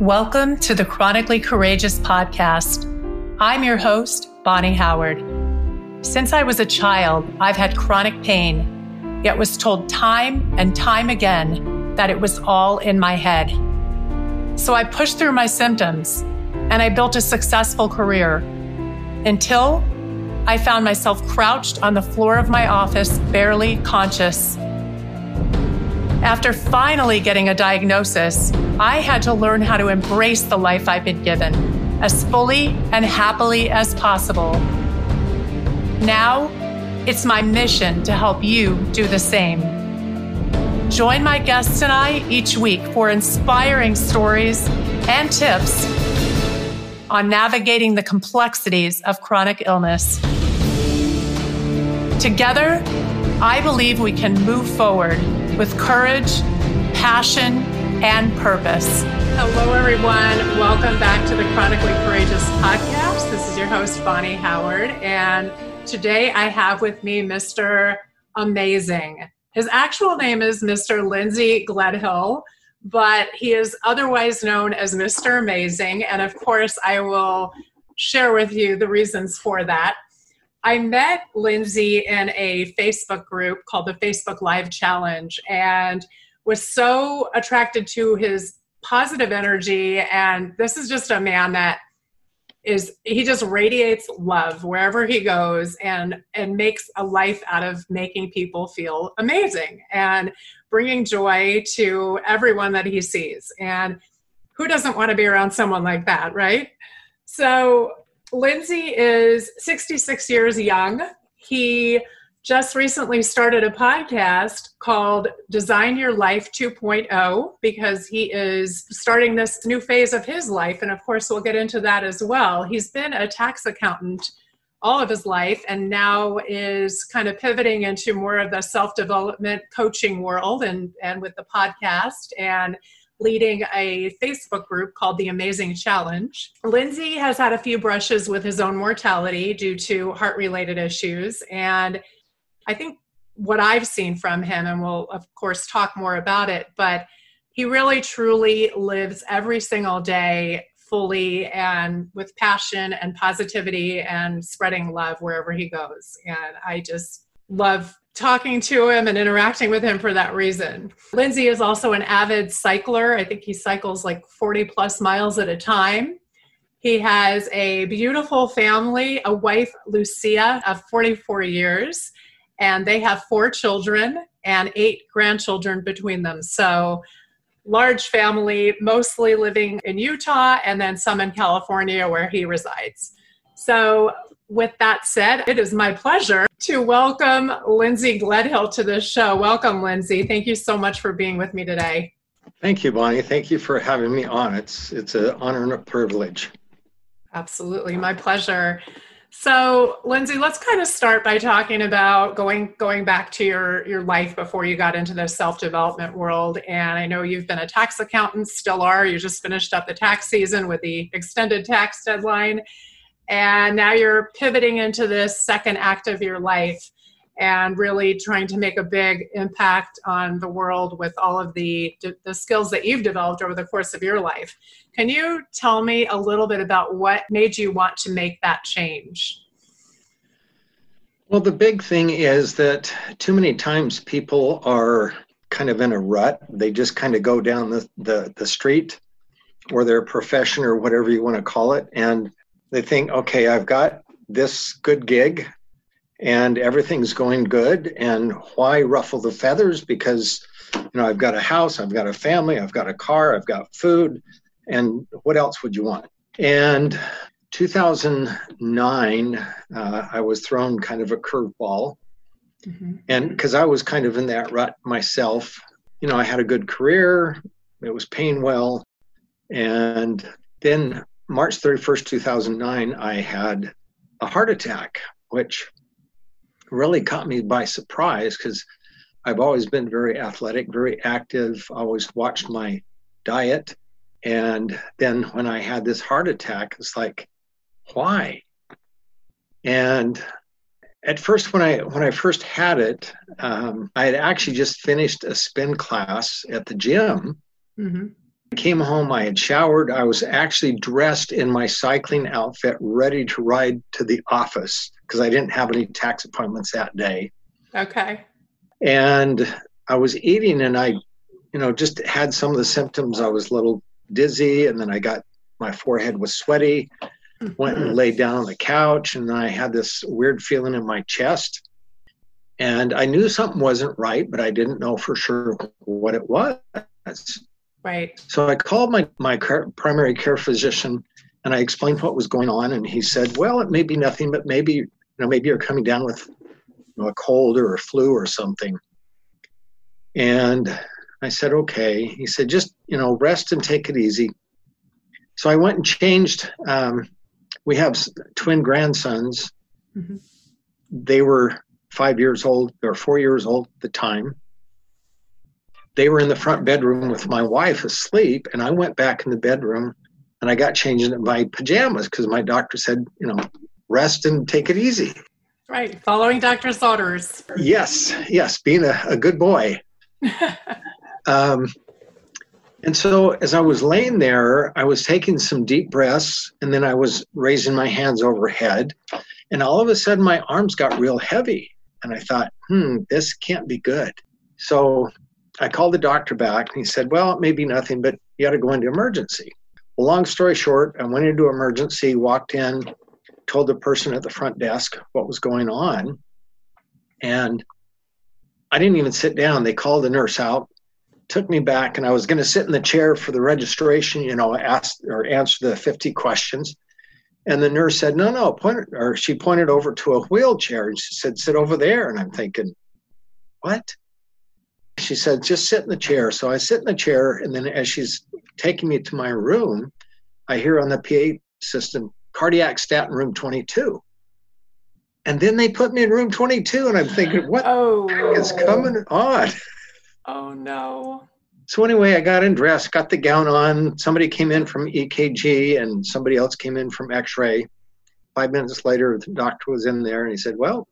Welcome to the Chronically Courageous podcast. I'm your host, Bonni Howard. Since I was a child, I've had chronic pain, yet was told time and time again that it was all in my head. So I pushed through my symptoms and I built a successful career until I found myself crouched on the floor of my office, barely conscious. After finally getting a diagnosis, I had to learn how to embrace the life I've been given as fully and happily as possible. Now, it's my mission to help you do the same. Join my guests and I each week for inspiring stories and tips on navigating the complexities of chronic illness. Together, I believe we can move forward with courage, passion, and purpose. Hello, everyone. Welcome back to the Chronically Courageous podcast. This is your host, Bonni Howard. And today I have with me Mr. Amazing. His actual name is Mr. Lindsay Gledhill, but he is otherwise known as Mr. Amazing. And of course, I will share with you the reasons for that. I met Lindsay in a Facebook group called the Facebook Live Challenge and was so attracted to his positive energy. And this is just a man that is he just radiates love wherever he goes and and makes a life out of making people feel amazing and bringing joy to everyone that he sees and who doesn't want to be around someone like that right so Lindsay is 66 years young. He just recently started a podcast called Design Your Life 2.0 because he is starting this new phase of his life. And of course, we'll get into that as well. He's been a tax accountant all of his life and now is kind of pivoting into more of the self development coaching world and, and with the podcast. And leading a Facebook group called The Amazing Challenge. Lindsay has had a few brushes with his own mortality due to heart related issues. And I think what I've seen from him, and we'll of course talk more about it, but he really truly lives every single day fully and with passion and positivity and spreading love wherever he goes. And I just love talking to him and interacting with him for that reason. Lindsay is also an avid cycler. I think he cycles like 40 plus miles at a time. He has a beautiful family, a wife, Lucia, of 44 years, and they have four children and eight grandchildren between them. So, large family, mostly living in Utah and then some in California where he resides. So, with that said, it is my pleasure to welcome Lindsay Gledhill to this show. Welcome, Lindsay. Thank you so much for being with me today. Thank you, Bonni. Thank you for having me on. It's it's an honor and a privilege. Absolutely, my pleasure. So, Lindsay, let's kind of start by talking about going going back to your your life before you got into the self development world. And I know you've been a tax accountant, still are. You just finished up the tax season with the extended tax deadline and now you're pivoting into this second act of your life and really trying to make a big impact on the world with all of the the skills that you've developed over the course of your life. Can you tell me a little bit about what made you want to make that change? Well, the big thing is that too many times people are kind of in a rut. They just kind of go down the, the, the street or their profession or whatever you want to call it. And they think, okay, I've got this good gig and everything's going good. And why ruffle the feathers? Because, you know, I've got a house, I've got a family, I've got a car, I've got food. And what else would you want? And 2009, uh, I was thrown kind of a curveball. Mm-hmm. And because I was kind of in that rut myself, you know, I had a good career, it was paying well. And then March 31st, 2009, I had a heart attack, which really caught me by surprise because I've always been very athletic, very active, always watched my diet. And then when I had this heart attack, it's like, why? And at first, when I when I first had it, um, I had actually just finished a spin class at the gym, mm-hmm. Came home, I had showered. I was actually dressed in my cycling outfit, ready to ride to the office because I didn't have any tax appointments that day. Okay. And I was eating and I, you know, just had some of the symptoms. I was a little dizzy and then I got my forehead was sweaty. Mm-hmm. Went and laid down on the couch and I had this weird feeling in my chest. And I knew something wasn't right, but I didn't know for sure what it was. Right. So I called my, my primary care physician and I explained what was going on. And he said, well, it may be nothing, but maybe, you know, maybe you're coming down with you know, a cold or a flu or something. And I said, okay. He said, just, you know, rest and take it easy. So I went and changed. Um, we have twin grandsons. Mm-hmm. They were five years old or four years old at the time they were in the front bedroom with my wife asleep, and I went back in the bedroom and I got changed in my pajamas because my doctor said, you know, rest and take it easy. Right, following doctor's orders. Yes, yes, being a, a good boy. um, and so as I was laying there, I was taking some deep breaths and then I was raising my hands overhead. And all of a sudden, my arms got real heavy. And I thought, hmm, this can't be good. So I called the doctor back and he said, Well, it may be nothing, but you got to go into emergency. Well, long story short, I went into emergency, walked in, told the person at the front desk what was going on. And I didn't even sit down. They called the nurse out, took me back, and I was going to sit in the chair for the registration, you know, ask or answer the 50 questions. And the nurse said, No, no, point, or she pointed over to a wheelchair and she said, Sit over there. And I'm thinking, What? She said, just sit in the chair. So I sit in the chair, and then as she's taking me to my room, I hear on the PA system, cardiac stat in room 22. And then they put me in room 22, and I'm thinking, what oh. is coming on? Oh, no. So anyway, I got in dressed, got the gown on. Somebody came in from EKG, and somebody else came in from X-ray. Five minutes later, the doctor was in there, and he said, "Well,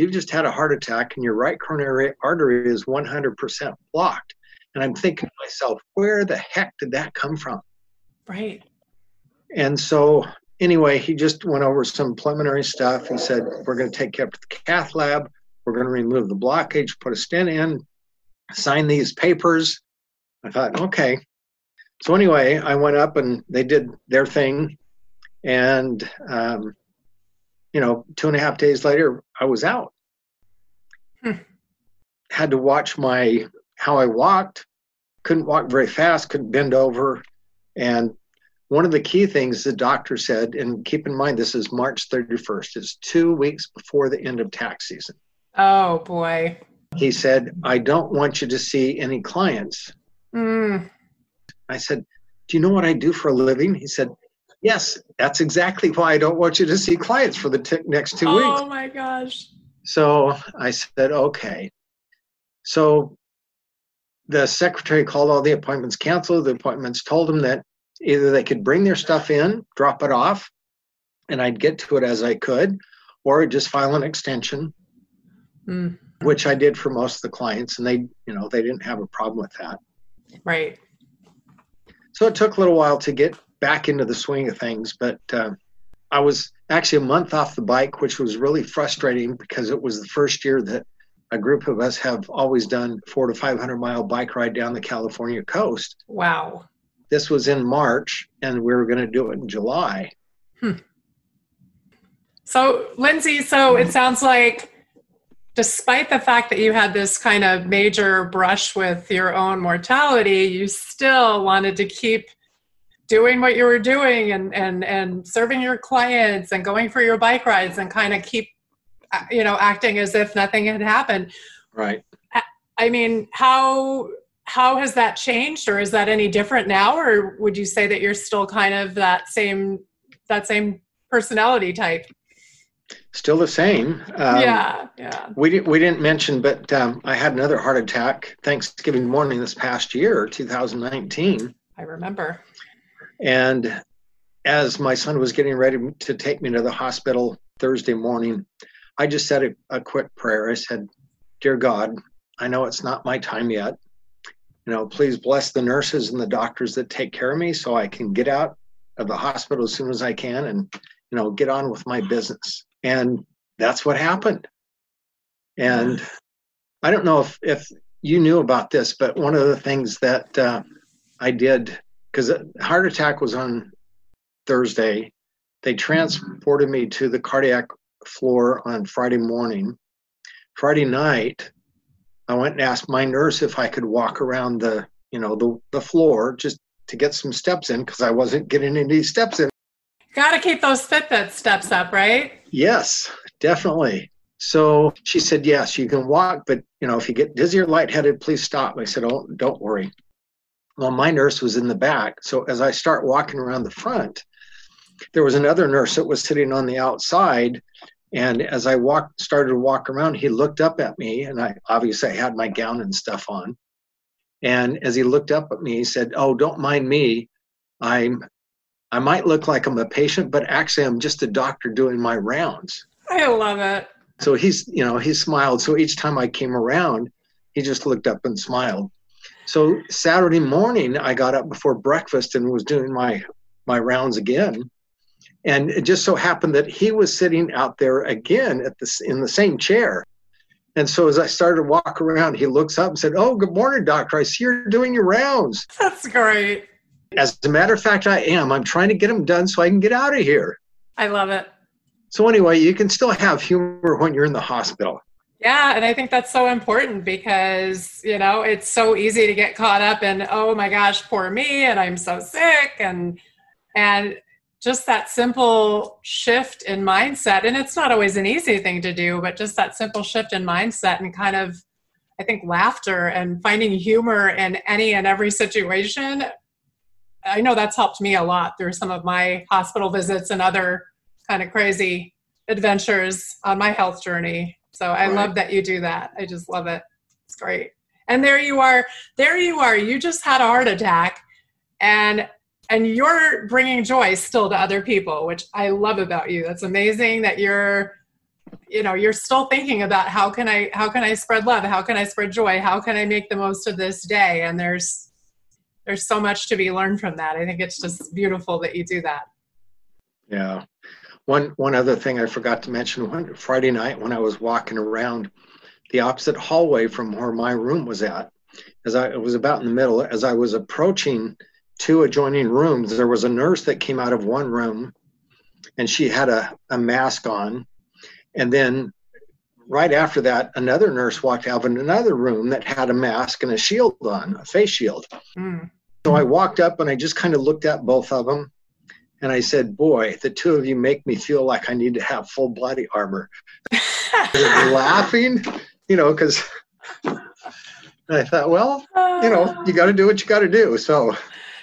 you've just had a heart attack and your right coronary artery is 100% blocked. And I'm thinking to myself, where the heck did that come from? Right. And so, anyway, he just went over some preliminary stuff. He said, We're going to take you up to the cath lab. We're going to remove the blockage, put a stent in, sign these papers. I thought, okay. So, anyway, I went up and they did their thing. And um, you know, two and a half days later, I was out. Hmm. Had to watch my how I walked. Couldn't walk very fast. Couldn't bend over. And one of the key things the doctor said, and keep in mind this is March 31st. It's two weeks before the end of tax season. Oh boy. He said, "I don't want you to see any clients." Mm. I said, "Do you know what I do for a living?" He said, Yes, that's exactly why I don't want you to see clients for the t- next two oh, weeks. Oh my gosh. So I said, okay. So the secretary called all the appointments canceled. The appointments told them that either they could bring their stuff in, drop it off, and I'd get to it as I could, or just file an extension, mm. which I did for most of the clients, and they, you know, they didn't have a problem with that. Right. So it took a little while to get back into the swing of things. But uh, I was actually a month off the bike, which was really frustrating because it was the first year that a group of us have always done four to 500 mile bike ride down the California coast. Wow. This was in March, and we were going to do it in July. Hmm. So, Lindsay, so it sounds like despite the fact that you had this kind of major brush with your own mortality, you still wanted to keep doing what you were doing and and and serving your clients and going for your bike rides and kind of keep uh, you know acting as if nothing had happened. Right. I mean how how has that changed or is that any different now? Or would you say that you're still kind of that same that same personality type? Still the same. Um, yeah yeah. we, didn't we didn't mention but um, i had another heart attack thanksgiving morning this past year 2019 i remember and as my son was getting ready to take me to the hospital Thursday morning, I just said a, a quick prayer. I said, Dear God, I know it's not my time yet. you know, please bless the nurses and the doctors that take care of me so I can get out of the hospital as soon as I can and, you know, get on with my business. And that's what happened. And I don't know if, if you knew about this, but one of the things that uh, I did, because heart attack was on Thursday, they transported me to the cardiac floor on Friday morning. Friday night, I went and asked my nurse if I could walk around the, you know, the, the floor just to get some steps in because I wasn't getting any steps in. Got to keep those Fitbit steps up, right? Yes, definitely. So she said, yes, you can walk, but you know, if you get dizzy or lightheaded, please stop. I said, oh, don't worry. Well, my nurse was in the back. So as I start walking around the front, there was another nurse that was sitting on the outside and as I walked, started to walk around, he looked up at me, and I obviously I had my gown and stuff on. And as he looked up at me, he said, "Oh, don't mind me. I'm, I might look like I'm a patient, but actually I'm just a doctor doing my rounds." I love it. So he's, you know, he smiled. So each time I came around, he just looked up and smiled. So Saturday morning, I got up before breakfast and was doing my my rounds again. And it just so happened that he was sitting out there again at this in the same chair. And so as i started to walk around he looks up and said oh good morning doctor. I see you're doing your rounds. That's great. As a matter of fact i am. I'm trying to get them done so i can get out of here. I love it. So anyway you can still have humor when you're in the hospital yeah, and I think that's so important because, you know, it's so easy to get caught up in, oh my gosh, poor me and I'm so sick and and just that simple shift in mindset and it's not always an easy thing to do but just that simple shift in mindset and kind of i think laughter and finding humor in any and every situation i know that's helped me a lot through some of my hospital visits and other kind of crazy adventures on my health journey so i right. love that you do that. I just love it. It's great. And there you are. There you are. You just had a heart attack and and you're bringing joy still to other people which i love about you. That's amazing that you're you know you're still thinking about how can i how can i spread love? How can i spread joy? How can i make the most of this day? And there's there's so much to be learned from that. I think it's just beautiful that you do that. Yeah one one other thing i forgot to mention one friday night when i was walking around the opposite hallway from where my room was at as i it was about in the middle as i was approaching two adjoining rooms, there was a nurse that came out of one room and she had a, a mask on. And then right after that, another nurse walked out of another room that had a mask and a shield on, a face shield. Mm. So I walked up and I just kind of looked at both of them and I said, Boy, the two of you make me feel like I need to have full body armor. laughing, you know, because I thought, well, you know, you got to do what you got to do. So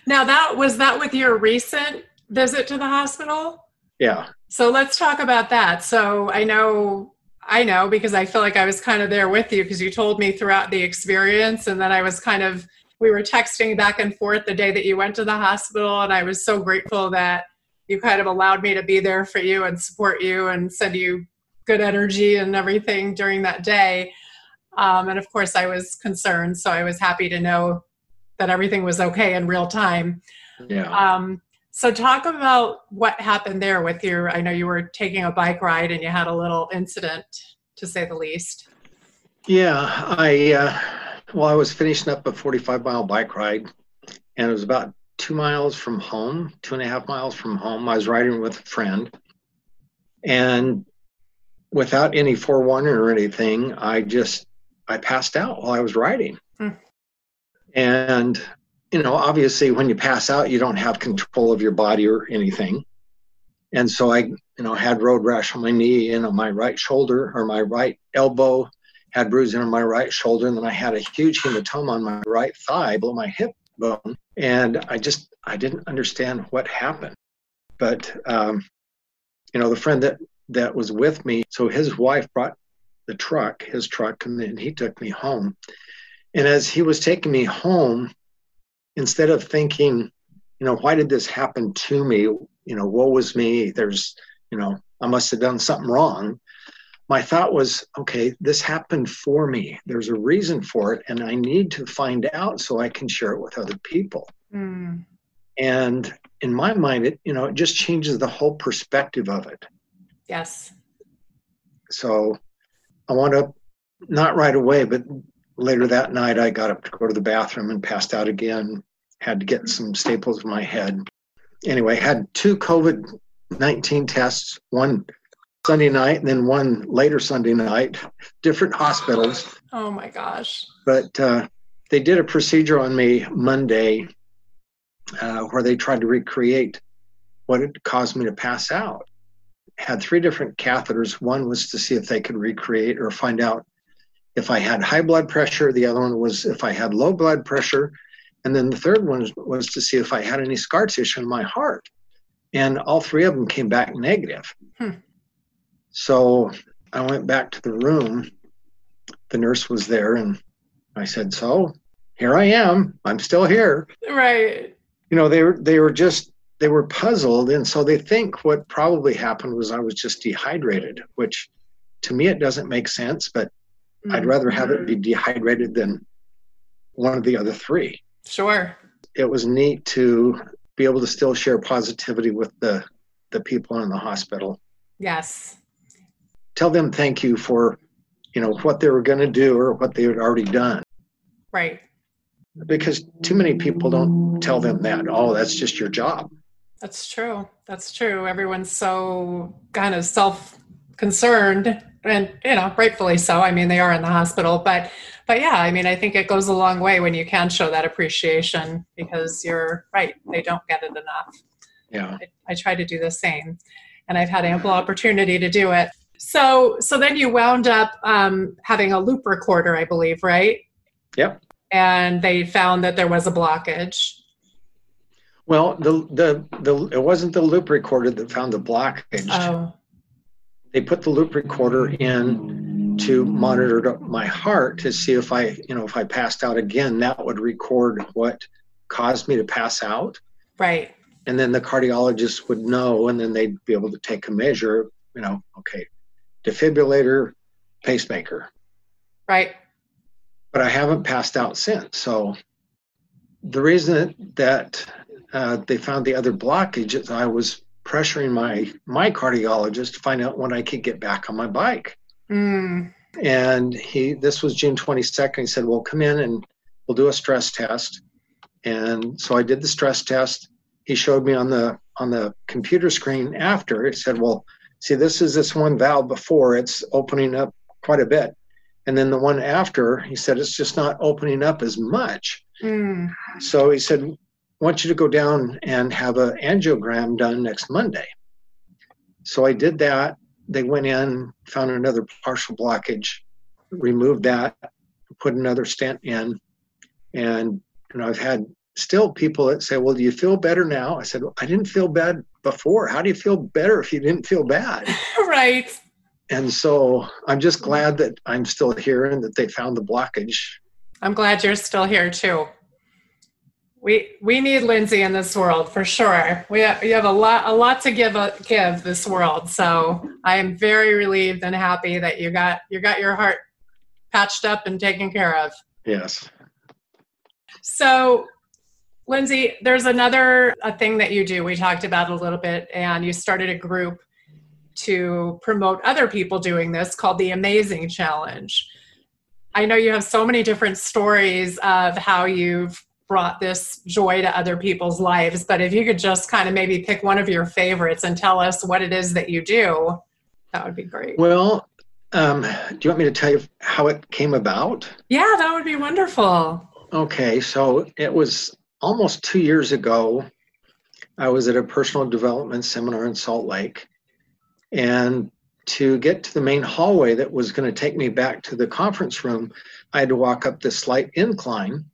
now that was that with your recent visit to the hospital? Yeah. So let's talk about that. So I know I know because I feel like I was kind of there with you because you told me throughout the experience and then I was kind of we were texting back and forth the day that you went to the hospital and I was so grateful that you kind of allowed me to be there for you and support you and send you good energy and everything during that day. Um, and of course, I was concerned, so I was happy to know that everything was okay in real time. Yeah. Um, so talk about what happened there with your. I know you were taking a bike ride and you had a little incident, to say the least. Yeah, I uh, well, I was finishing up a 45 mile bike ride, and it was about two miles from home, two and a half miles from home. I was riding with a friend, and without any forewarning or anything, I just I passed out while I was riding. Mm. And, you know, obviously when you pass out, you don't have control of your body or anything. And so I, you know, had road rash on my knee and on my right shoulder or my right elbow, had bruising on my right shoulder, and then I had a huge hematoma on my right thigh below my hip bone. And I just, I didn't understand what happened. But, um, you know, the friend that, that was with me, so his wife brought the truck, his truck, and then he took me home. And as he was taking me home, instead of thinking, you know, why did this happen to me? You know, woe was me. There's, you know, I must have done something wrong. My thought was, okay, this happened for me. There's a reason for it, and I need to find out so I can share it with other people. Mm. And in my mind, it you know it just changes the whole perspective of it. Yes. So I wound up not right away, but later that night I got up to go to the bathroom and passed out again. Had to get some staples in my head. Anyway, had two COVID 19 tests, one Sunday night and then one later Sunday night, different hospitals. Oh my gosh. But uh, they did a procedure on me Monday uh, where they tried to recreate what had caused me to pass out. Had three different catheters. One was to see if they could recreate or find out if I had high blood pressure. The other one was if I had low blood pressure. And then the third one was to see if I had any scar tissue in my heart. And all three of them came back negative. Hmm. So I went back to the room. The nurse was there, and I said, So here I am. I'm still here. Right. You know, they were they were just they were puzzled, and so they think what probably happened was I was just dehydrated, which to me it doesn't make sense, but mm-hmm. I'd rather have it be dehydrated than one of the other three. Sure. It was neat to be able to still share positivity with the the people in the hospital. Yes. Tell them thank you for, you know, what they were going to do or what they had already done. Right. Because too many people don't tell them that. Oh, that's just your job. That's true. That's true. Everyone's so kind of self concerned and you know rightfully so i mean they are in the hospital but but yeah i mean i think it goes a long way when you can show that appreciation because you're right they don't get it enough yeah i, I try to do the same and i've had ample opportunity to do it so so then you wound up um, having a loop recorder i believe right? Yep. And they found that there was a blockage. Well the the, the it wasn't the loop recorder that found the blockage. Oh. They put the loop recorder in to monitor my heart to see if I, you know, if I passed out again, that would record what caused me to pass out. Right. And then the cardiologist would know, and then they'd be able to take a measure, you know, okay, defibrillator, pacemaker. Right. But I haven't passed out since. So the reason that uh, they found the other blockage is I was pressuring my my cardiologist to find out when I could get back on my bike. Mm. And he this was June 22nd. He said, "Well, come in and we'll do a stress test." And so I did the stress test. He showed me on the on the computer screen after. He said, "Well, see, this is this one valve before. It's opening up quite a bit." And then the one after, he said, it's just not opening up as much. Mm. So he said, want you to go down and have an angiogram done next Monday. So I did that. They went in, found another partial blockage, removed that, put another stent in. And you know, I've had still people that say, Well, do you feel better now? I said, well, I didn't feel bad before. How do you feel better if you didn't feel bad? right. And so I'm just glad that I'm still here and that they found the blockage. I'm glad you're still here too. We we need Lindsay in this world for sure. We have, we have a lot a lot to give a, uh, give this world. So I am very relieved and happy that you got you got your heart patched up and taken care of. Yes. So Lindsay, there's another a thing that you do. We talked about a little bit, and you started a group to promote other people doing this called the Amazing Challenge. I know you have so many different stories of how you've brought this joy to other people's lives. But if you could just kind of maybe pick one of your favorites and tell us what it is that you do, that would be great. Well, um, do you want me to tell you how it came about? Yeah, that would be wonderful. Okay, so it was almost two years ago. I was at a personal development seminar in Salt Lake. And to get to the main hallway that was going to take me back to the conference room, I had to walk up this slight incline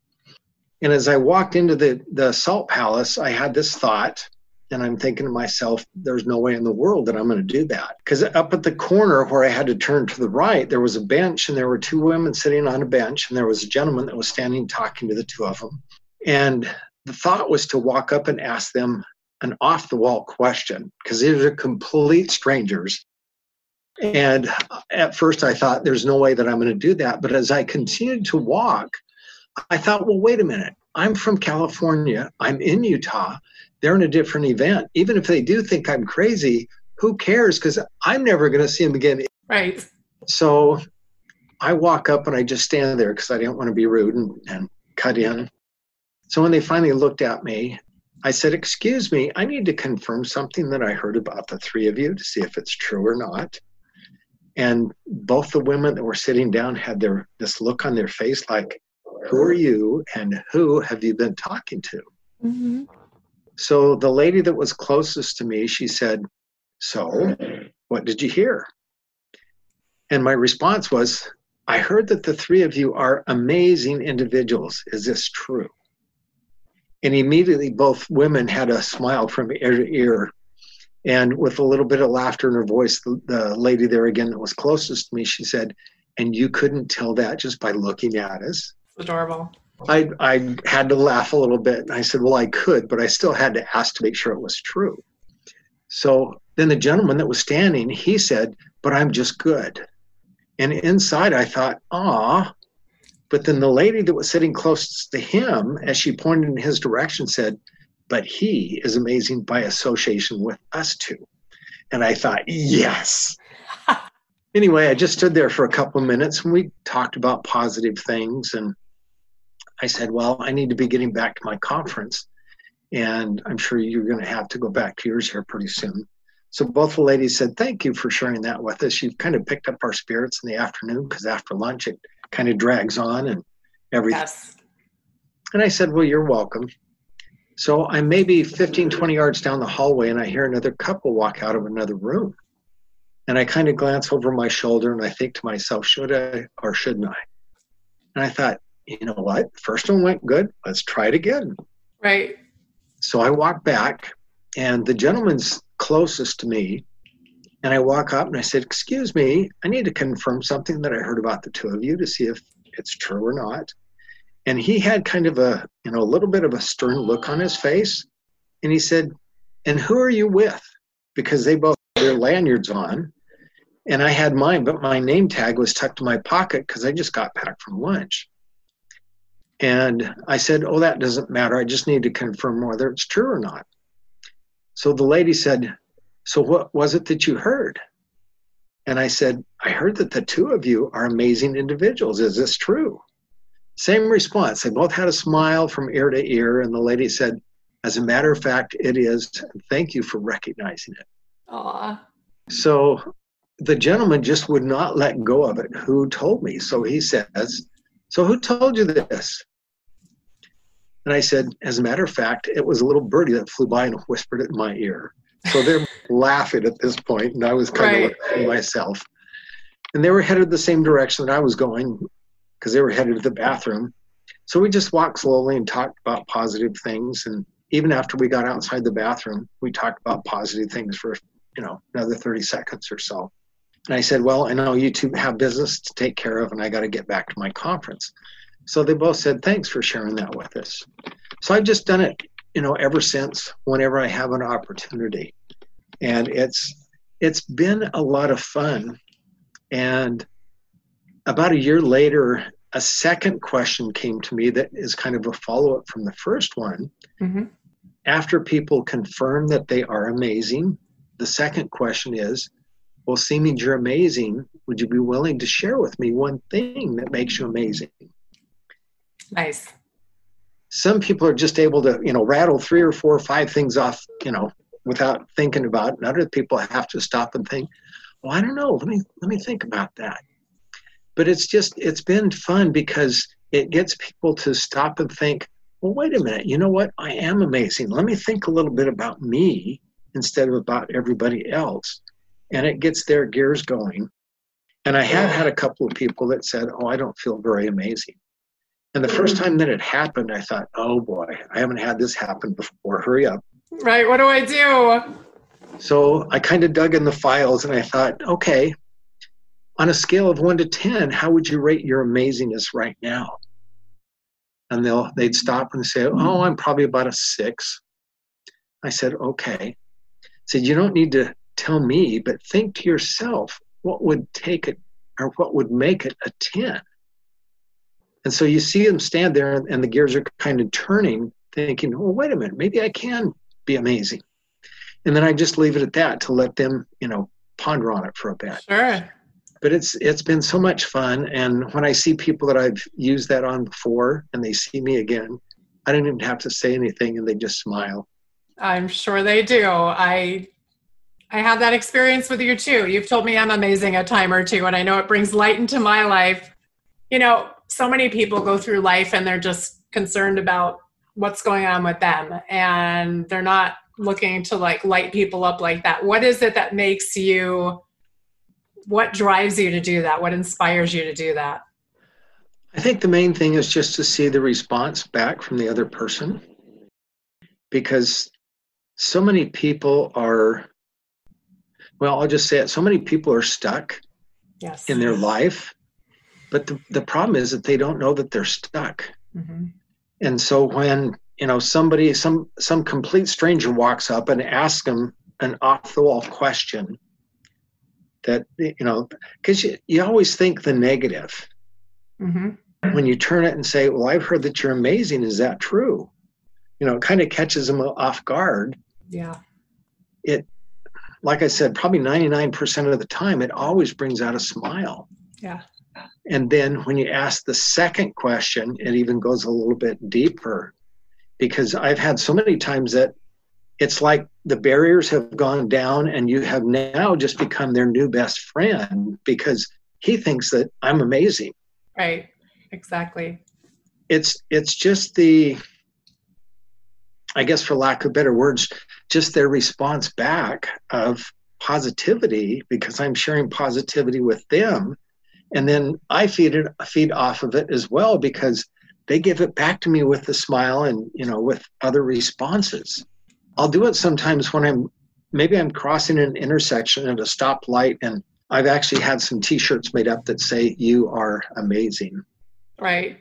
and as I walked into the, the Salt Palace, I had this thought, and I'm thinking to myself, there's no way in the world that I'm going to do that. Because up at the corner where I had to turn to the right, there was a bench, and there were two women sitting on a bench, and there was a gentleman that was standing talking to the two of them. And the thought was to walk up and ask them an off the wall question, because these are complete strangers. And at first I thought, there's no way that I'm going to do that. But as I continued to walk, I thought, well, wait a minute. I'm from California. I'm in Utah. They're in a different event. Even if they do think I'm crazy, who cares? Because I'm never going to see them again. Right. So I walk up and I just stand there because I didn't want to be rude and, and cut in. So when they finally looked at me, I said, Excuse me, I need to confirm something that I heard about the three of you to see if it's true or not. And both the women that were sitting down had their this look on their face like, Who are you and who have you been talking to? Mm-hmm. So the lady that was closest to me, she said, So, what did you hear? And my response was, I heard that the three of you are amazing individuals. Is this true? And immediately both women had a smile from ear to ear. And with a little bit of laughter in her voice, the, the lady there again that was closest to me, she said, And you couldn't tell that just by looking at us? Adorable. I, I had to laugh a little bit. And I said, Well, I could, but I still had to ask to make sure it was true. So then the gentleman that was standing, he said, But I'm just good. And inside I thought, Ah, but then the lady that was sitting close to him, as she pointed in his direction, said, But he is amazing by association with us two. And I thought, Yes. anyway, I just stood there for a couple of minutes and we talked about positive things. And I said, Well, I need to be getting back to my conference. And I'm sure you're going to have to go back to yours here pretty soon. So both the ladies said, Thank you for sharing that with us. You've kind of picked up our spirits in the afternoon because after lunch it kind of drags on and everything. Yes. And I said, Well, you're welcome. So I'm maybe 15, 20 yards down the hallway and I hear another couple walk out of another room. And I kind of glance over my shoulder and I think to myself, should I or shouldn't I? And I thought, you know what? First one went good. Let's try it again. Right. So I walk back and the gentleman's closest to me and I walk up and I said, Excuse me, I need to confirm something that I heard about the two of you to see if it's true or not. And he had kind of a, you know, a little bit of a stern look on his face. And he said, And who are you with? Because they both had their lanyards on. And I had mine, but my name tag was tucked in my pocket because I just got back from lunch. And I said, Oh, that doesn't matter. I just need to confirm whether it's true or not. So the lady said, so, what was it that you heard? And I said, I heard that the two of you are amazing individuals. Is this true? Same response. They both had a smile from ear to ear. And the lady said, As a matter of fact, it is. Thank you for recognizing it. Aww. So the gentleman just would not let go of it. Who told me? So he says, So who told you this? And I said, As a matter of fact, it was a little birdie that flew by and whispered it in my ear. So they're laughing at this point, and I was kind right. of myself. And they were headed the same direction that I was going because they were headed to the bathroom. So we just walked slowly and talked about positive things. And even after we got outside the bathroom, we talked about positive things for, you know, another 30 seconds or so. And I said, Well, I know you two have business to take care of, and I got to get back to my conference. So they both said, Thanks for sharing that with us. So I've just done it you know ever since whenever i have an opportunity. And it's it's been a lot of fun. And about a year later a second question came to me that is kind of a follow-up from the first one. Mm-hmm. after people confirm that they are amazing the second question is well seeing you're amazing would you be willing to share with me one thing that makes you amazing? Nice some people are just able to you know rattle three or four or five things off you know without thinking about it. And other people have to stop and think well i don't know. Let me let me think about that. But it's just it's been fun because it gets people to stop and think well wait a minute. You know what? I am amazing. Let me think a little bit about me instead of about everybody else. And it gets their gears going. And i have had a couple of people that said oh i don't feel very amazing and the first hmm. time that it happened, I thought, oh boy, I haven't had this happen before. Hurry up. Right. What do I do? So I kind of dug in the files and I thought, okay, on a scale of one to 10, how would you rate your amazingness right now? And they'll, they'd stop and say, oh, I'm probably about a six. I said, okay. I said, you don't need to tell me, but think to yourself, what would take it or what would make it a 10? And so you see them stand there and the gears are kind of turning, thinking, oh, wait a minute, maybe I can be amazing. And then I just leave it at that to let them, you know, ponder on it for a bit. Sure. But it's it's been so much fun. And when I see people that I've used that on before and they see me again, I don't even have to say anything and they just smile. I'm sure they do. I I have that experience with you too. You've told me I'm amazing a time or two, and I know it brings light into my life. You know, so many people go through life and they're just concerned about what's going on with them, and they're not looking to like light people up like that. What is it that makes you? What drives you to do that? What inspires you to do that? I think the main thing is just to see the response back from the other person because so many people are well i'll just say it so many people are stuck yes. in their life but the, the problem is that they don't know that they're stuck mm-hmm. and so when you know somebody some some complete stranger walks up and asks them an off the wall question that you know because you, you always think the negative mm-hmm. when you turn it and say well i've heard that you're amazing is that true you know, it kind of catches them off guard. Yeah. It, like I said, probably 99% of the time, it always brings out a smile. Yeah. And then when you ask the second question, it even goes a little bit deeper because I've had so many times that it's like the barriers have gone down and you have now just become their new best friend because he thinks that I'm amazing. Right. Exactly. It's it's just the I guess for lack of better words, just their response back of positivity because I'm sharing positivity with them. And then I feed it feed off of it as well because they give it back to me with a smile and you know with other responses. I'll do it sometimes when I'm maybe I'm crossing an intersection at a stoplight and I've actually had some t-shirts made up that say you are amazing. Right.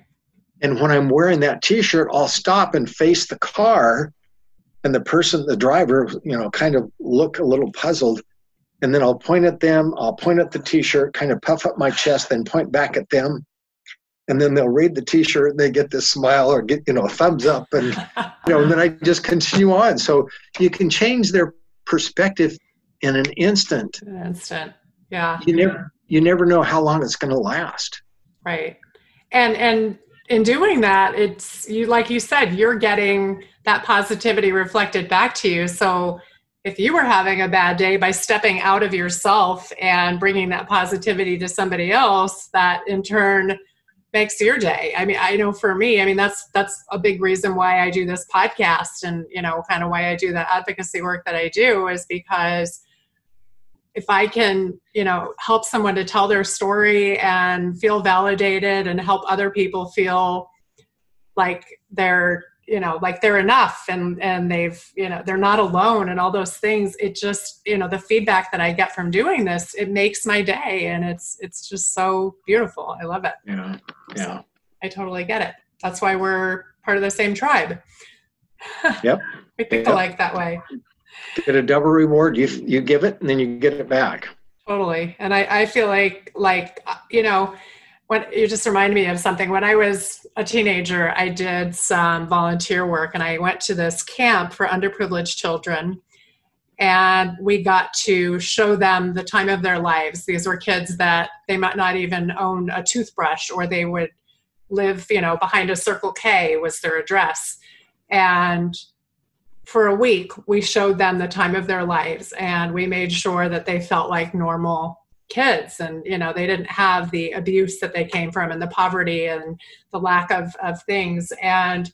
And when I'm wearing that T-shirt, I'll stop and face the car, and the person, the driver, you know, kind of look a little puzzled. And then I'll point at them. I'll point at the T-shirt, kind of puff up my chest, then point back at them. And then they'll read the T-shirt and they get this smile or get you know a thumbs up, and you know, and then I just continue on. So you can change their perspective in an instant. An instant, yeah. You never you never know how long it's going to last. Right, and and in doing that it's you like you said you're getting that positivity reflected back to you so if you were having a bad day by stepping out of yourself and bringing that positivity to somebody else that in turn makes your day. I mean i know for me i mean that's that's a big reason why i do this podcast and you know kind of why i do the advocacy work that i do is because if I can, you know, help someone to tell their story and feel validated and help other people feel like they're, you know, like they're enough and and they've, you know, they're not alone and all those things, it just, you know, the feedback that I get from doing this, it makes my day and it's it's just so beautiful. I love it. Yeah. Yeah. So I totally get it. That's why we're part of the same tribe. Yep. we think yep. alike that way get a double reward. You you give it and then you get it back. Totally, and I I feel like like uh, you know you just reminded me of something. When i was a teenager i did some volunteer work and i went to this camp for underprivileged children. And we got to show them the time of their lives. These were kids that they might not even own a toothbrush or they would live you know behind a circle k was their address. And for a week, we showed them the time of their lives and we made sure that they felt like normal kids and you know they didn't have the abuse that they came from and the poverty and the lack of, of things. And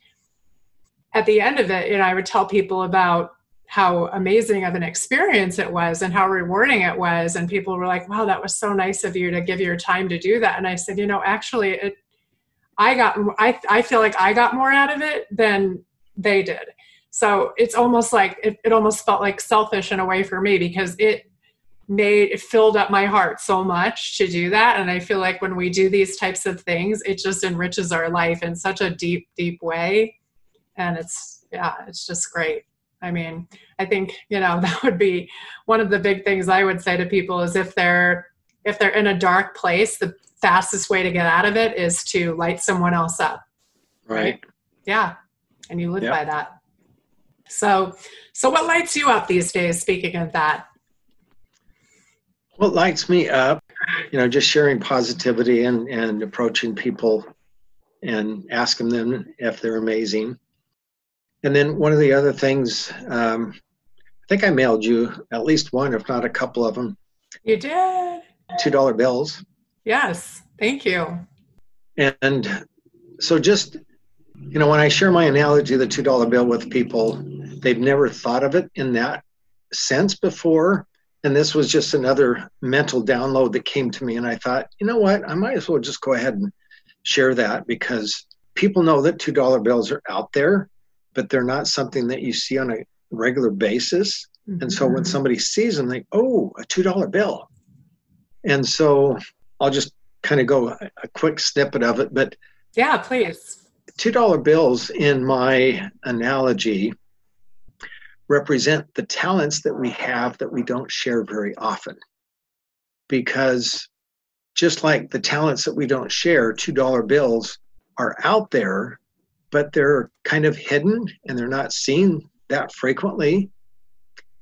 at the end of it you know i would tell people about how amazing of an experience it was and how rewarding it was. And people were like wow that was so nice of you to give your time to do that. And i said you know actually it i got i, I feel like i got more out of it than they did. So it's almost like it, it almost felt like selfish in a way for me because it made it filled up my heart so much to do that and i feel like when we do these types of things it just enriches our life in such a deep deep way and it's yeah it's just great i mean i think you know that would be one of the big things i would say to people is if they're if they're in a dark place, the fastest way to get out of it is to light someone else up. Right. right? Yeah. And you live yep. by that. So, so what lights you up these days? Speaking of that, what lights me up, you know, just sharing positivity and and approaching people and asking them if they're amazing. And then one of the other things, um, I think I mailed you at least one, if not a couple of them. You did. Two dollar bills. Yes, thank you. And so just you know, when I share my analogy of the two dollar bill with people, they've never thought of it in that sense before. And this was just another mental download that came to me. And I thought, you know what? I might as well just go ahead and share that because people know that $2 bills are out there, but they're not something that you see on a regular basis. Mm-hmm. And so when mm-hmm. somebody sees them, they, oh, a $2 bill. And so I'll just kind of go a quick snippet of it. But yeah, please. $2 bills, in my analogy, represent the talents that we have that we don't share very often. Because just like the talents that we don't share, $2 bills are out there, but they're kind of hidden and they're not seen that frequently.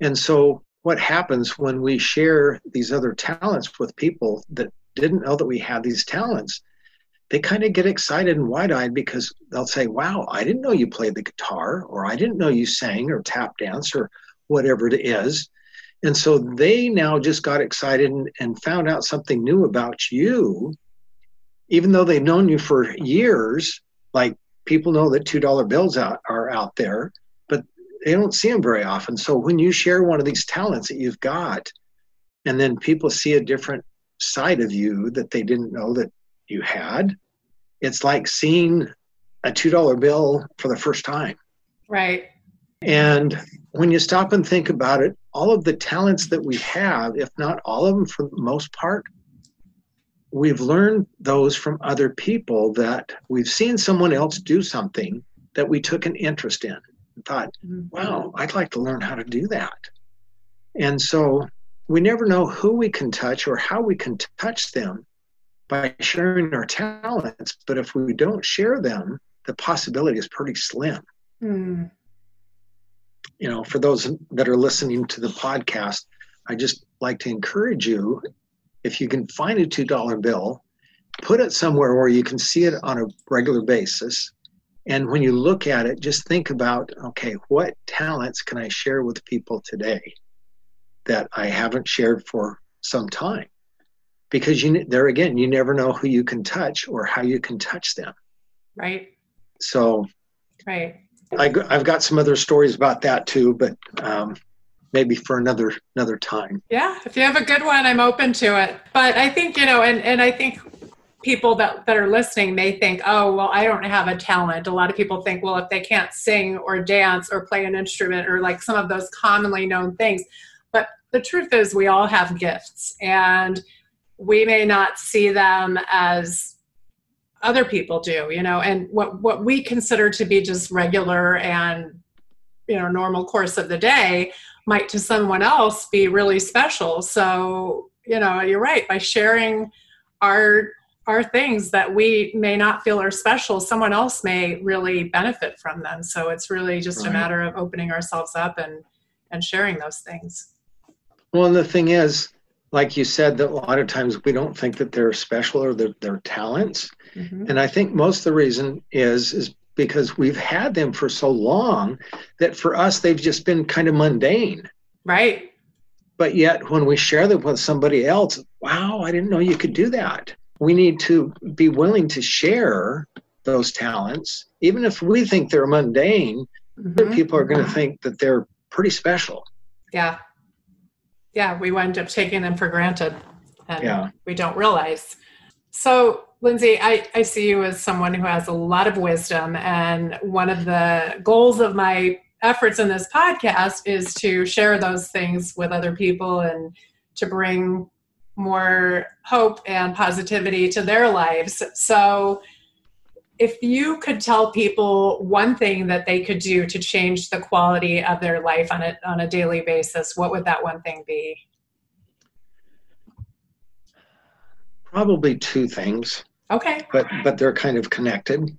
And so, what happens when we share these other talents with people that didn't know that we had these talents? They kind of get excited and wide eyed because they'll say, Wow, I didn't know you played the guitar, or I didn't know you sang or tap dance or whatever it is. And so they now just got excited and, and found out something new about you, even though they've known you for years. Like people know that $2 bills out, are out there, but they don't see them very often. So when you share one of these talents that you've got, and then people see a different side of you that they didn't know that you had. It's like seeing a $2 bill for the first time. Right. And when you stop and think about it, all of the talents that we have, if not all of them for the most part, we've learned those from other people that we've seen someone else do something that we took an interest in and thought, mm-hmm. wow, I'd like to learn how to do that. And so we never know who we can touch or how we can touch them by sharing our talents, but if we don't share them, the possibility is pretty slim. Mm. You know, for those that are listening to the podcast, I just like to encourage you if you can find a $2 bill, put it somewhere where you can see it on a regular basis. And when you look at it, just think about okay, what talents can I share with people today that I haven't shared for some time? Because you there again you never know who you can touch or how you can touch them. Right. So right. I, i've got some other stories about that too but um, maybe for another another time. Yeah if you have a good one i'm open to it. But i think you know and and i think people that, that are listening may think oh well i don't have a talent. A lot of people think well if they can't sing or dance or play an instrument or like some of those commonly known things. But the truth is we all have gifts and we may not see them as other people do you know and what what we consider to be just regular and you know normal course of the day might to someone else be really special. So you know you're right by sharing our our things that we may not feel are special someone else may really benefit from them. So it's really just right. a matter of opening ourselves up and and sharing those things. Well and the thing is like you said, that a lot of times we don't think that they're special or they're, they're talents. Mm-hmm. And I think most of the reason is is because we've had them for so long that for us they've just been kind of mundane. Right. But yet when we share them with somebody else, wow, I didn't know you could do that. We need to be willing to share those talents, even if we think they're mundane. Mm-hmm. People are going to think that they're pretty special. Yeah yeah, we wind up taking them for granted and yeah. we don't realize. So, Lindsay, I, I see you as someone who has a lot of wisdom. And one of the goals of my efforts in this podcast is to share those things with other people and to bring more hope and positivity to their lives. So, if you could tell people one thing that they could do to change the quality of their life on a on a daily basis, what would that one thing be? Probably two things. Okay. But but they're kind of connected.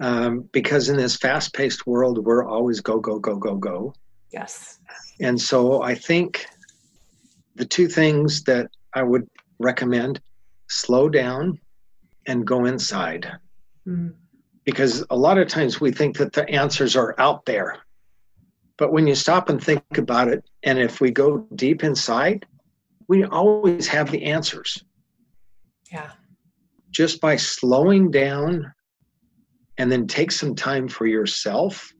Um, because in this fast-paced world, we're always go go go go go. Yes. And so I think the two things that I would recommend slow down and go inside. Mm. Because a lot of times we think that the answers are out there. But when you stop and think about it, and if we go deep inside, we always have the answers. Yeah. Just by slowing down and then take some time for yourself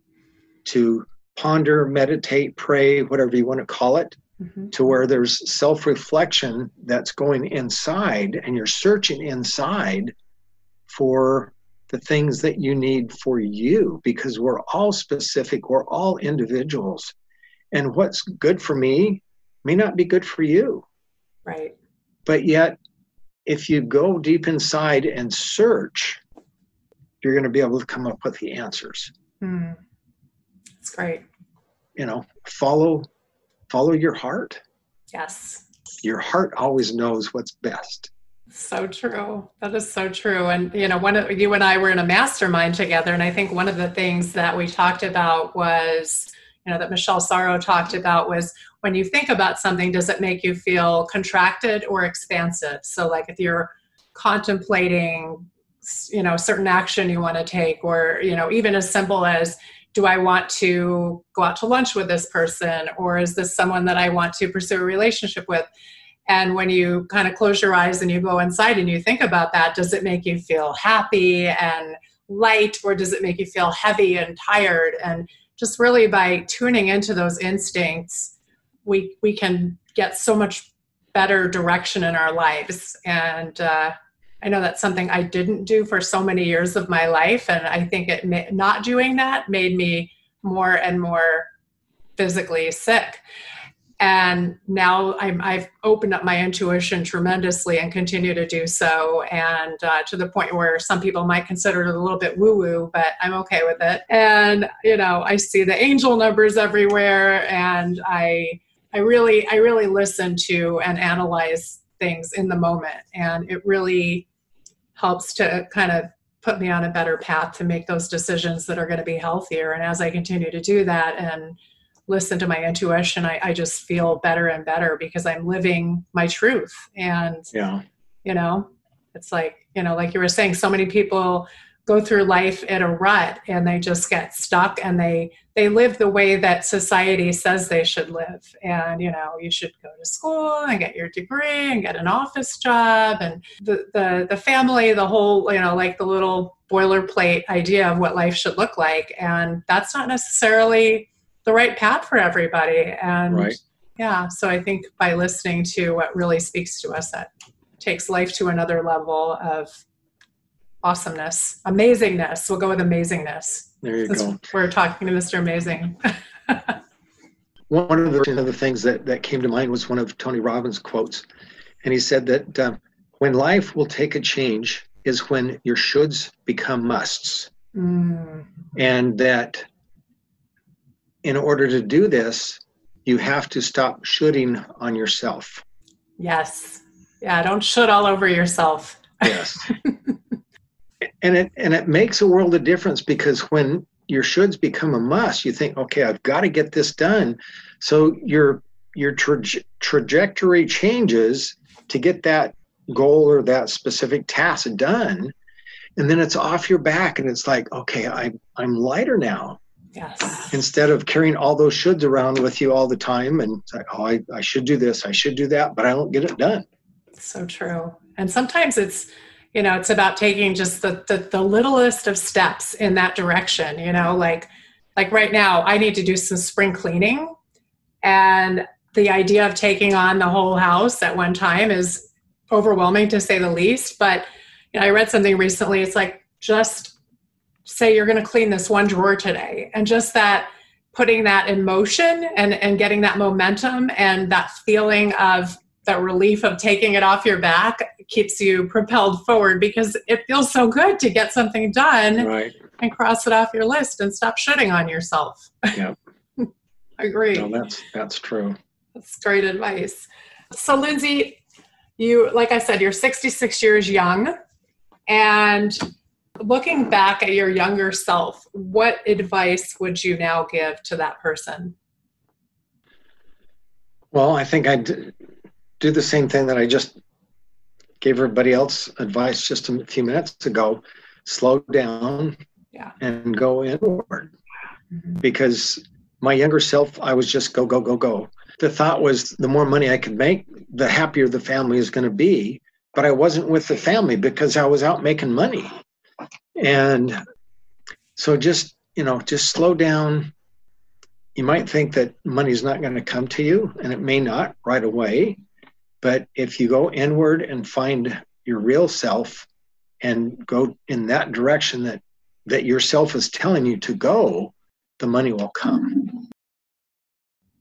to ponder, meditate, pray, whatever you want to call it, mm-hmm. to where there's self reflection that's going inside and you're searching inside for the things that you need for you because we're all specific, we're all individuals. And what's good for me may not be good for you. Right. But yet, if you go deep inside and search, you're going to be able to come up with the answers. Mm. That's great. You know, follow follow your heart. Yes. Your heart always knows what's best. So true. That is so true. And you know, one of you and I were in a mastermind together, and I think one of the things that we talked about was, you know, that Michelle Sorrow talked about was when you think about something, does it make you feel contracted or expansive? So, like if you're contemplating, you know, certain action you want to take, or you know, even as simple as do I want to go out to lunch with this person or is this someone that I want to pursue a relationship with? And when you kind of close your eyes and you go inside and you think about that, does it make you feel happy and light or does it make you feel heavy and tired? And just really by tuning into those instincts, we we can get so much better direction in our lives. And uh, I know that's something I didn't do for so many years of my life, and I think it may, not doing that made me more and more physically sick. And now i have opened up my intuition tremendously and continue to do so, and uh, to the point where some people might consider it a little bit woo-woo, but I'm okay with it. And you know, I see the angel numbers everywhere, and I I really I really listen to and analyze things in the moment, and it really helps to kind of put me on a better path to make those decisions that are going to be healthier. And as I continue to do that and listen to my intuition, I, I just feel better and better because I'm living my truth. And, yeah. you know, it's like, you know, like you were saying, so many people go through life in a rut and they just get stuck and they they live the way that society says they should live. And you know you should go to school and get your degree and get an office job and the the, the family the whole you know like the little boilerplate idea of what life should look like. And that's not necessarily the right path for everybody. And right. yeah so i think by listening to what really speaks to us that takes life to another level of awesomeness, amazingness. We'll go with amazingness. There you go. We're talking to Mr. Amazing. one of the, the things that, that came to mind was one of Tony Robbins' quotes. And he said that uh, when life will take a change is when your shoulds become musts. Mm. And that in order to do this, you have to stop shooting on yourself. Yes. Yeah, don't shoot all over yourself. Yes. and it and it makes a world of difference because when your shoulds become a must, you think, okay, I've got to get this done. So your your tra- trajectory changes to get that goal or that specific task done, and then it's off your back, and it's like, okay, I I'm lighter now. Yes. Instead of carrying all those shoulds around with you all the time, and it's like, oh, I, I should do this, I should do that, but I don't get it done. So true. And sometimes it's you know it's about taking just the, the, the littlest of steps in that direction you know like like right now i need to do some spring cleaning. And the idea of taking on the whole house at one time is overwhelming to say the least. But you know i read something recently it's like just say you're going to clean this one drawer today. And just that putting that in motion and and getting that momentum and that feeling of that relief of taking it off your back keeps you propelled forward because it feels so good to get something done right. and cross it off your list and stop shitting on yourself. Yeah. I agree. No, that's that's true. That's great advice. So Lindsay, you, like I said, you're 66 years young. And looking back at your younger self, what advice would you now give to that person? Well, I think I'd do the same thing that I just gave everybody else advice just a few minutes ago slow down yeah. and go inward. Mm-hmm. Because my younger self, I was just go, go, go, go. The thought was the more money I could make, the happier the family is going to be. But I wasn't with the family because I was out making money. And so just, you know, just slow down. You might think that money's not going to come to you, and it may not right away. But if you go inward and find your real self and go in that direction that that yourself is telling you to go, the money will come. Mm-hmm.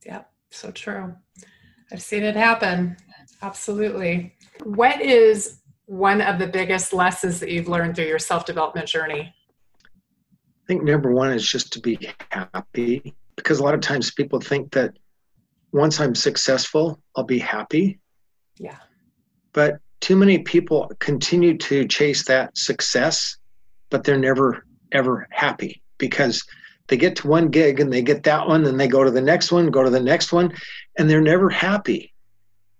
Yeah, so true. I've seen it happen. Absolutely. What is one of the biggest lessons that you've learned through your self development journey? I think number one is just to be happy because a lot of times people think that once I'm successful, I'll be happy. Yeah. But too many people continue to chase that success, but they're never ever happy because they get to one gig and they get that one, then they go to the next one, go to the next one, and they're never happy.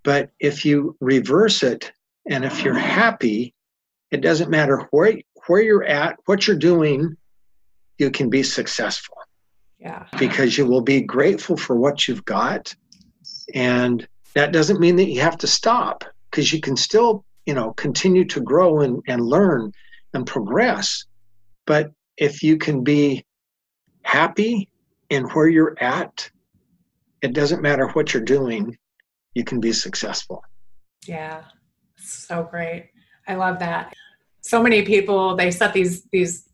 But if you reverse it, and if you're happy, it doesn't matter where where you're at, what you're doing, you can be successful. Yeah. Because you will be grateful for what you've got. And that doesn't mean that you have to stop because you can still, you know, continue to grow and, and learn and progress. But if you can be happy in where you're at, it doesn't matter what you're doing, you can be successful. Yeah, so great. I love that. So many people they set these these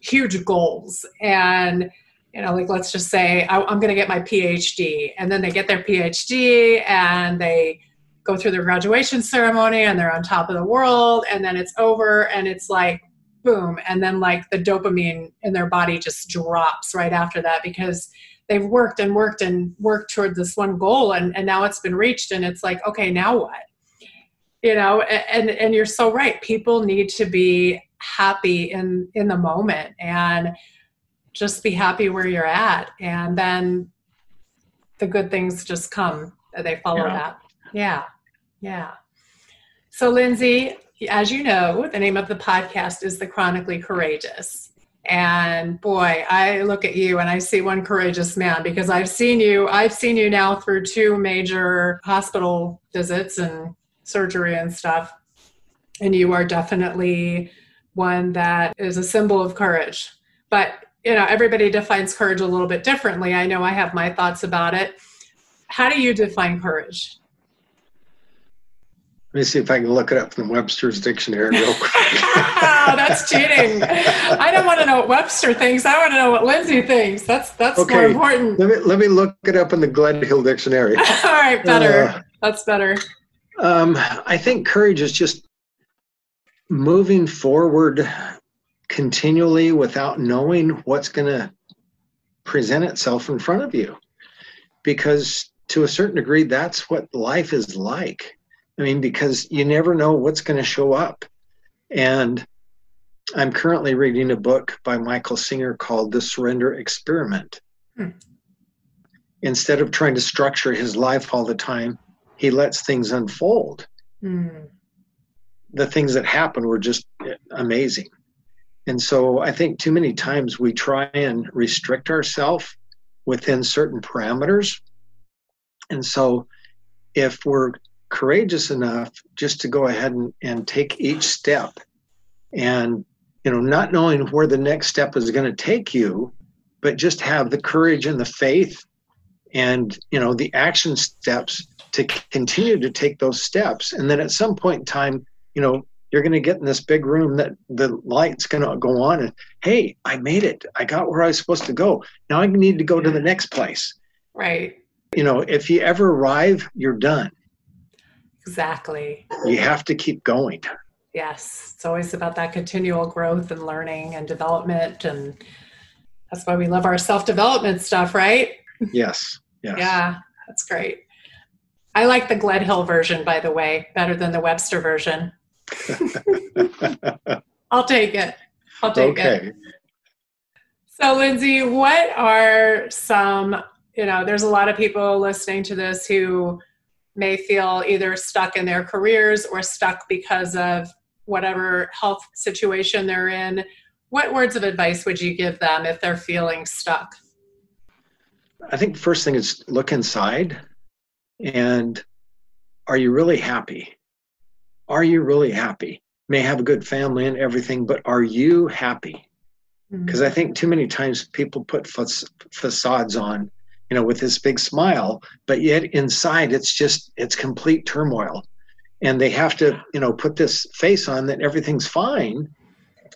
huge goals and you know like let's just say I, i'm going to get my phd and then they get their phd and they go through their graduation ceremony and they're on top of the world and then it's over and it's like boom and then like the dopamine in their body just drops right after that because they've worked and worked and worked toward this one goal and, and now it's been reached and it's like okay now what? You know and and you're so right. People need to be happy in in the moment and just be happy where you're at and then the good things just come they follow yeah. that yeah yeah so lindsay as you know, the name of the podcast is The Chronically Courageous. And boy, I look at you and I see one courageous man because I've seen you, I've seen you now through two major hospital visits and surgery and stuff. And you are definitely one that is a symbol of courage. But, you know, everybody defines courage a little bit differently. I know I have my thoughts about it. How do you define courage? Let me see if I can look it up in the Webster's dictionary real quick. that's cheating. I don't want to know what Webster thinks. I want to know what Lindsay thinks. That's that's okay. more important. Let me let me look it up in the Gledhill dictionary. All right, better. Uh, that's better. Um, I think courage is just moving forward continually without knowing what's going to present itself in front of you, because to a certain degree, that's what life is like I mean, because you never know what's going to show up. And I'm currently reading a book by Michael Singer called The Surrender Experiment. Hmm. Instead of trying to structure his life all the time, he lets things unfold. Hmm. The things that happen were just amazing. And so I think too many times we try and restrict ourselves within certain parameters. And so if we're courageous enough just to go ahead and, and take each step and you know not knowing where the next step is going to take you but just have the courage and the faith and you know the action steps to continue to take those steps and then at some point in time you know you're going to get in this big room that the light's going to go on and hey i made it i got where i was supposed to go now i need to go to the next place right you know if you ever arrive you're done Exactly. You have to keep going. Yes. It's always about that continual growth and learning and development. And that's why we love our self development stuff, right? Yes. Yes. Yeah. That's great. I like the Gledhill version, by the way, better than the Webster version. I'll take it. I'll take okay. it. So, Lindsay, what are some, you know, there's a lot of people listening to this who may feel either stuck in their careers or stuck because of whatever health situation they're in. What words of advice would you give them if they're feeling stuck? I think the first thing is look inside and are you really happy? Are you really happy? May have a good family and everything, but are you happy? Because mm-hmm. I think too many times people put facades on, you know, with this big smile, but yet inside it's just, it's complete turmoil. And they have to, you know, put this face on that everything's fine.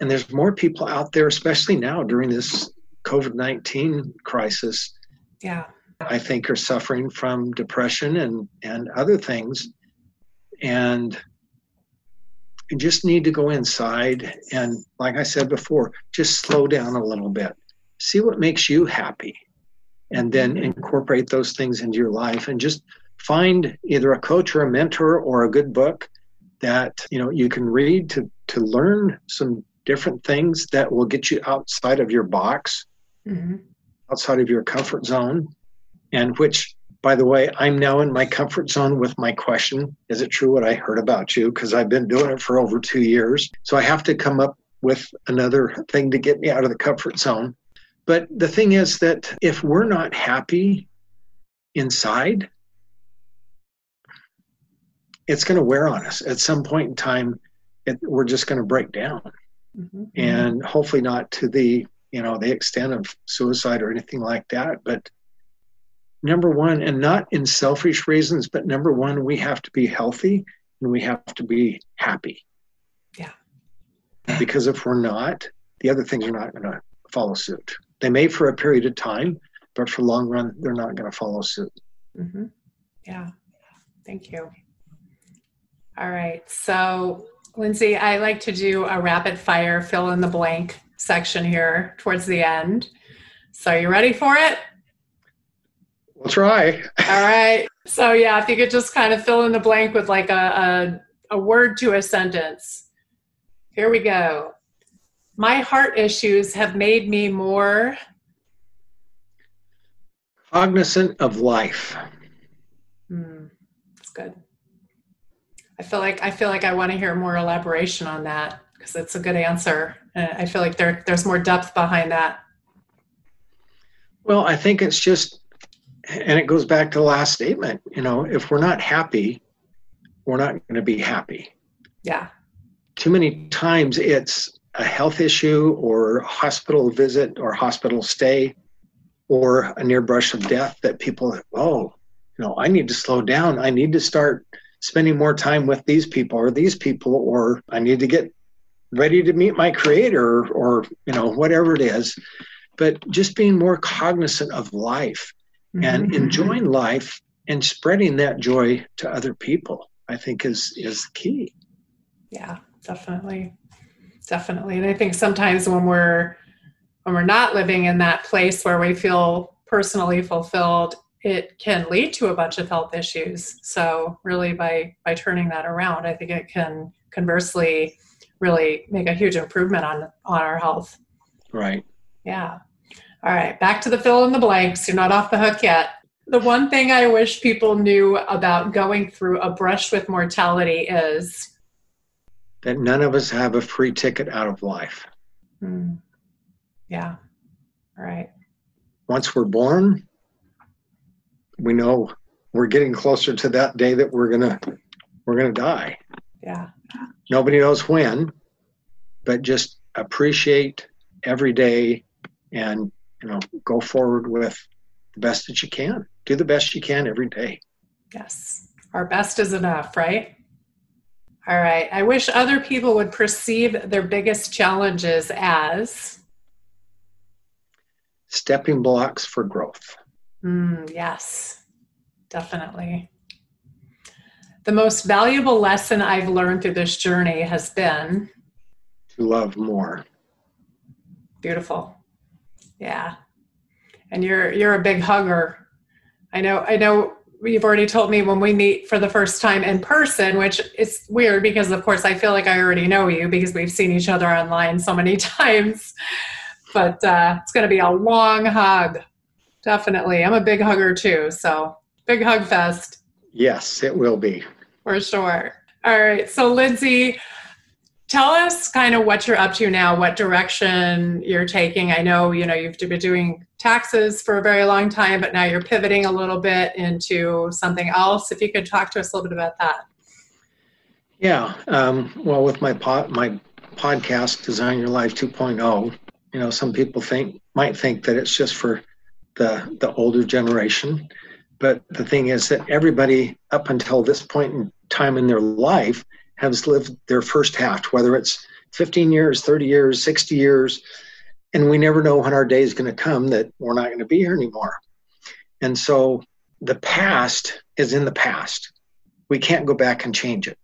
And there's more people out there, especially now during this COVID 19 crisis. Yeah. I think are suffering from depression and, and other things. And you just need to go inside and, like I said before, just slow down a little bit. See what makes you happy. And then incorporate those things into your life and just find either a coach or a mentor or a good book that you know you can read to to learn some different things that will get you outside of your box mm-hmm. outside of your comfort zone and which by the way i'm now in my comfort zone with my question. Is it true what i heard about you? Because i've been doing it for over two years. So i have to come up with another thing to get me out of the comfort zone. But the thing is that if we're not happy inside it's going to wear on us. At some point in time it, we're just going to break down. Mm-hmm. and hopefully not to the you know the extent of suicide or anything like that but number one, and not in selfish reasons, but number one, we have to be healthy and we have to be happy. Yeah. Because if we're not, the other things are not going to follow suit. They may for a period of time, but for long run, they're not going to follow suit. Mm-hmm. Yeah. Thank you. All right. So, Lindsay, I like to do a rapid fire fill in the blank section here towards the end. So, are you ready for it? We'll try. All right. So yeah, if you could just kind of fill in the blank with like a, a, a word to a sentence. Here we go. My heart issues have made me more cognizant of life. Hmm. That's good. I feel like I feel like I want to hear more elaboration on that because it's a good answer. I feel like there there's more depth behind that. Well, I think it's just and it goes back to the last statement you know if we're not happy we're not going to be happy. Yeah. Too many times it's a health issue or hospital visit or hospital stay or a near brush of death that people oh you know i need to slow down. I need to start spending more time with these people or these people or i need to get ready to meet my creator or you know whatever it is. But just being more cognizant of life mm-hmm. and enjoying life and spreading that joy to other people i think is is key. Yeah definitely. Definitely. And i think sometimes when we're when we're not living in that place where we feel personally fulfilled it can lead to a bunch of health issues. So really by by turning that around i think it can conversely really make a huge improvement on on our health. Right. Yeah all right, back to the fill in the blanks. You're not off the hook yet. The one thing I wish people knew about going through a brush with mortality is that none of us have a free ticket out of life. Hmm. Yeah. All right. Once we're born, we know we're getting closer to that day that we're gonna we're gonna die. Yeah. Nobody knows when, but just appreciate every day and you know go forward with the best that you can. Do the best you can every day. Yes. Our best is enough right? All right. I wish other people would perceive their biggest challenges as? Stepping blocks for growth. Mm, yes. Definitely. The most valuable lesson i've learned through this journey has been to love more. Beautiful yeah. And you're you're a big hugger. I know I know you've already told me when we meet for the first time in person, which is weird because, of course, I feel like I already know you because we've seen each other online so many times. But uh, it's going to be a long hug. Definitely. I'm a big hugger too. So, big hug fest. Yes, it will be. For sure. All right. So, Lindsay, tell us kind of what you're up to now, what direction you're taking. I know, you know, you've been doing taxes for a very long time, but now you're pivoting a little bit into something else. If you could talk to us a little bit about that. Yeah. Um, well, with my pod, my podcast, Design Your Life 2.0, you know, some people think might think that it's just for the the older generation, but the thing is that everybody up until this point in time in their life has lived their first half, whether it's 15 years, 30 years, 60 years, and we never know when our day is going to come that we're not going to be here anymore. And so the past is in the past. We can't go back and change it.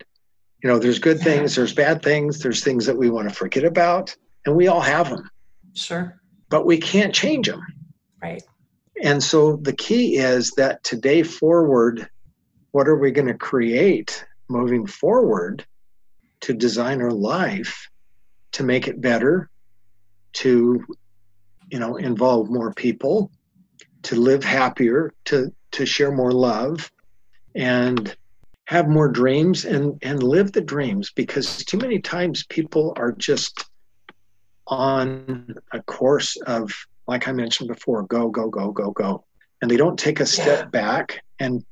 You know, there's good things, there's bad things, there's things that we want to forget about, and we all have them. Sure. But we can't change them. Right. And so the key is that today forward, what are we going to create moving forward to design our life to make it better, to you know involve more people, to live happier, to to share more love, and have more dreams and and live the dreams because too many times people are just on a course of like I mentioned before, go, go, go, go, go. And they don't take a step yeah. back and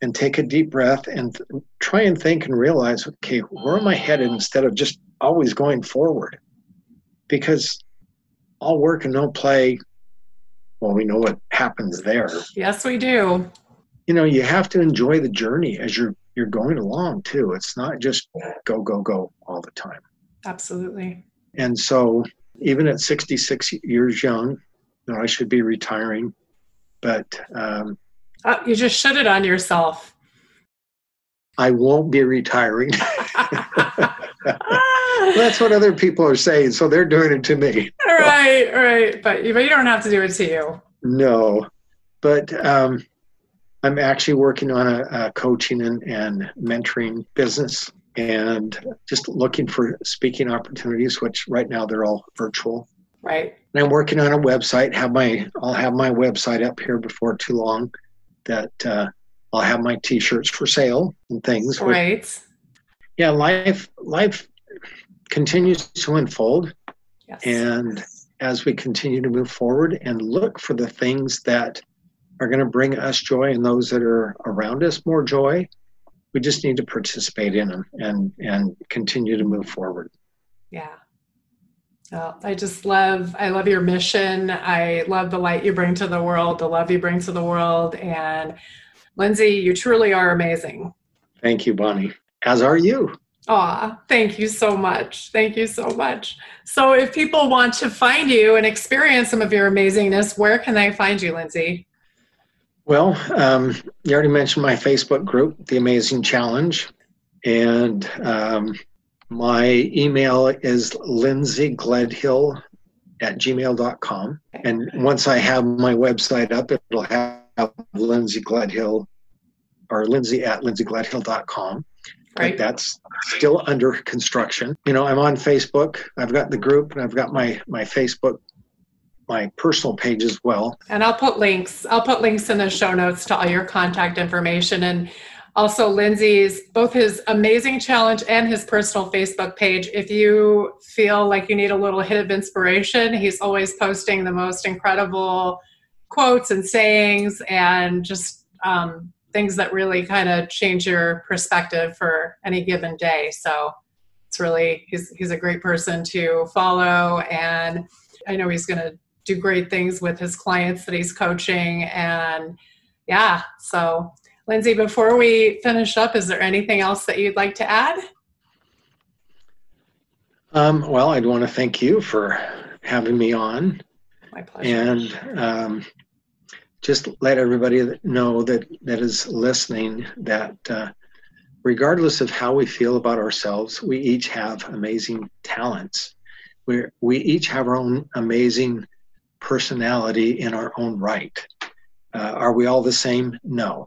and take a deep breath and th- try and think and realize, okay, where am I headed instead of just always going forward? Because all work and no play, well, we know what happens there. Yes, we do. You know, you have to enjoy the journey as you're you're going along too. It's not just go, go, go all the time. Absolutely. And so even at 66 years young, you know, I should be retiring, but um, uh, you just shut it on yourself. I won't be retiring. That's what other people are saying, so they're doing it to me. Right, right. But but you don't have to do it to you. No, but um, I'm actually working on a, a coaching and, and mentoring business and just looking for speaking opportunities, which right now they're all virtual. Right. And I'm working on a website. Have my I'll have my website up here before too long that uh, I'll have my T-shirts for sale and things. Right. yeah, life life continues to unfold, yes. and as we continue to move forward and look for the things that are going to bring us joy and those that are around us more joy, we just need to participate in them and and continue to move forward. Yeah. Oh, I just love I love your mission. I love the light you bring to the world, the love you bring to the world. And Lindsay, you truly are amazing. Thank you, Bonni. As are you. Aw, thank you so much. Thank you so much. So if people want to find you and experience some of your amazingness, where can they find you, Lindsay? Well, um, you already mentioned my Facebook group, The Amazing Challenge. And um, my email is lindsaygledhill at gmail.com. And once I have my website up, it'll have Lindsay Gledhill or Lindsay at lindsaygledhill.com. Right. That's still under construction. You know, I'm on Facebook. I've got the group and I've got my my Facebook my personal page as well. And I'll put links. I'll put links in the show notes to all your contact information. And also Lindsay's both his amazing challenge and his personal Facebook page. If you feel like you need a little hit of inspiration, he's always posting the most incredible quotes and sayings and just um, things that really kind of change your perspective for any given day. So it's really he's he's a great person to follow and I know he's going to do great things with his clients that he's coaching and yeah, so Lindsay, before we finish up, is there anything else that you'd like to add? Um, well, I'd want to thank you for having me on. My pleasure. And um, just let everybody know that that is listening that uh, regardless of how we feel about ourselves, we each have amazing talents. We we each have our own amazing personality in our own right. Uh, are we all the same? No.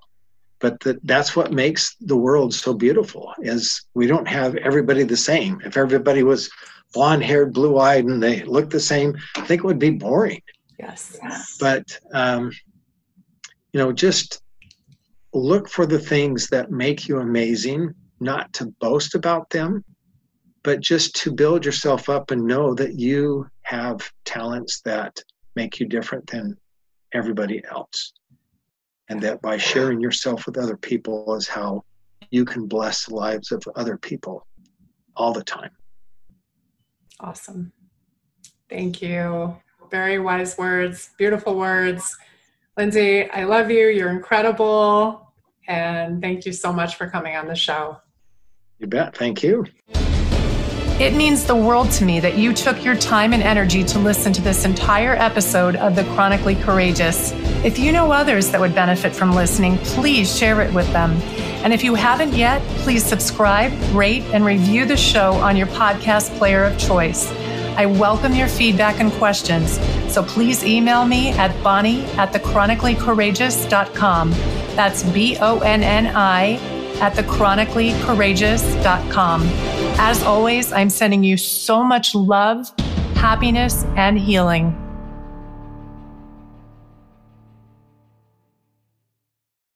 But the, that's what makes the world so beautiful is we don't have everybody the same. If everybody was blonde haired blue eyed and they looked the same i think it would be boring. Yes. But um, you know just look for the things that make you amazing not to boast about them but just to build yourself up and know that you have talents that make you different than everybody else and that by sharing yourself with other people is how you can bless the lives of other people all the time. Awesome. Thank you. Very wise words, beautiful words. Lindsay, I love you. You're incredible. And thank you so much for coming on the show. You bet. Thank you. It means the world to me that you took your time and energy to listen to this entire episode of The Chronically Courageous. If you know others that would benefit from listening, please share it with them. And if you haven't yet, please subscribe, rate, and review the show on your podcast player of choice. I welcome your feedback and questions, so please email me at bonni at thechronicallycourageous.com. That's B O N N I at thechronicallycourageous.com. As always, I'm sending you so much love, happiness, and healing.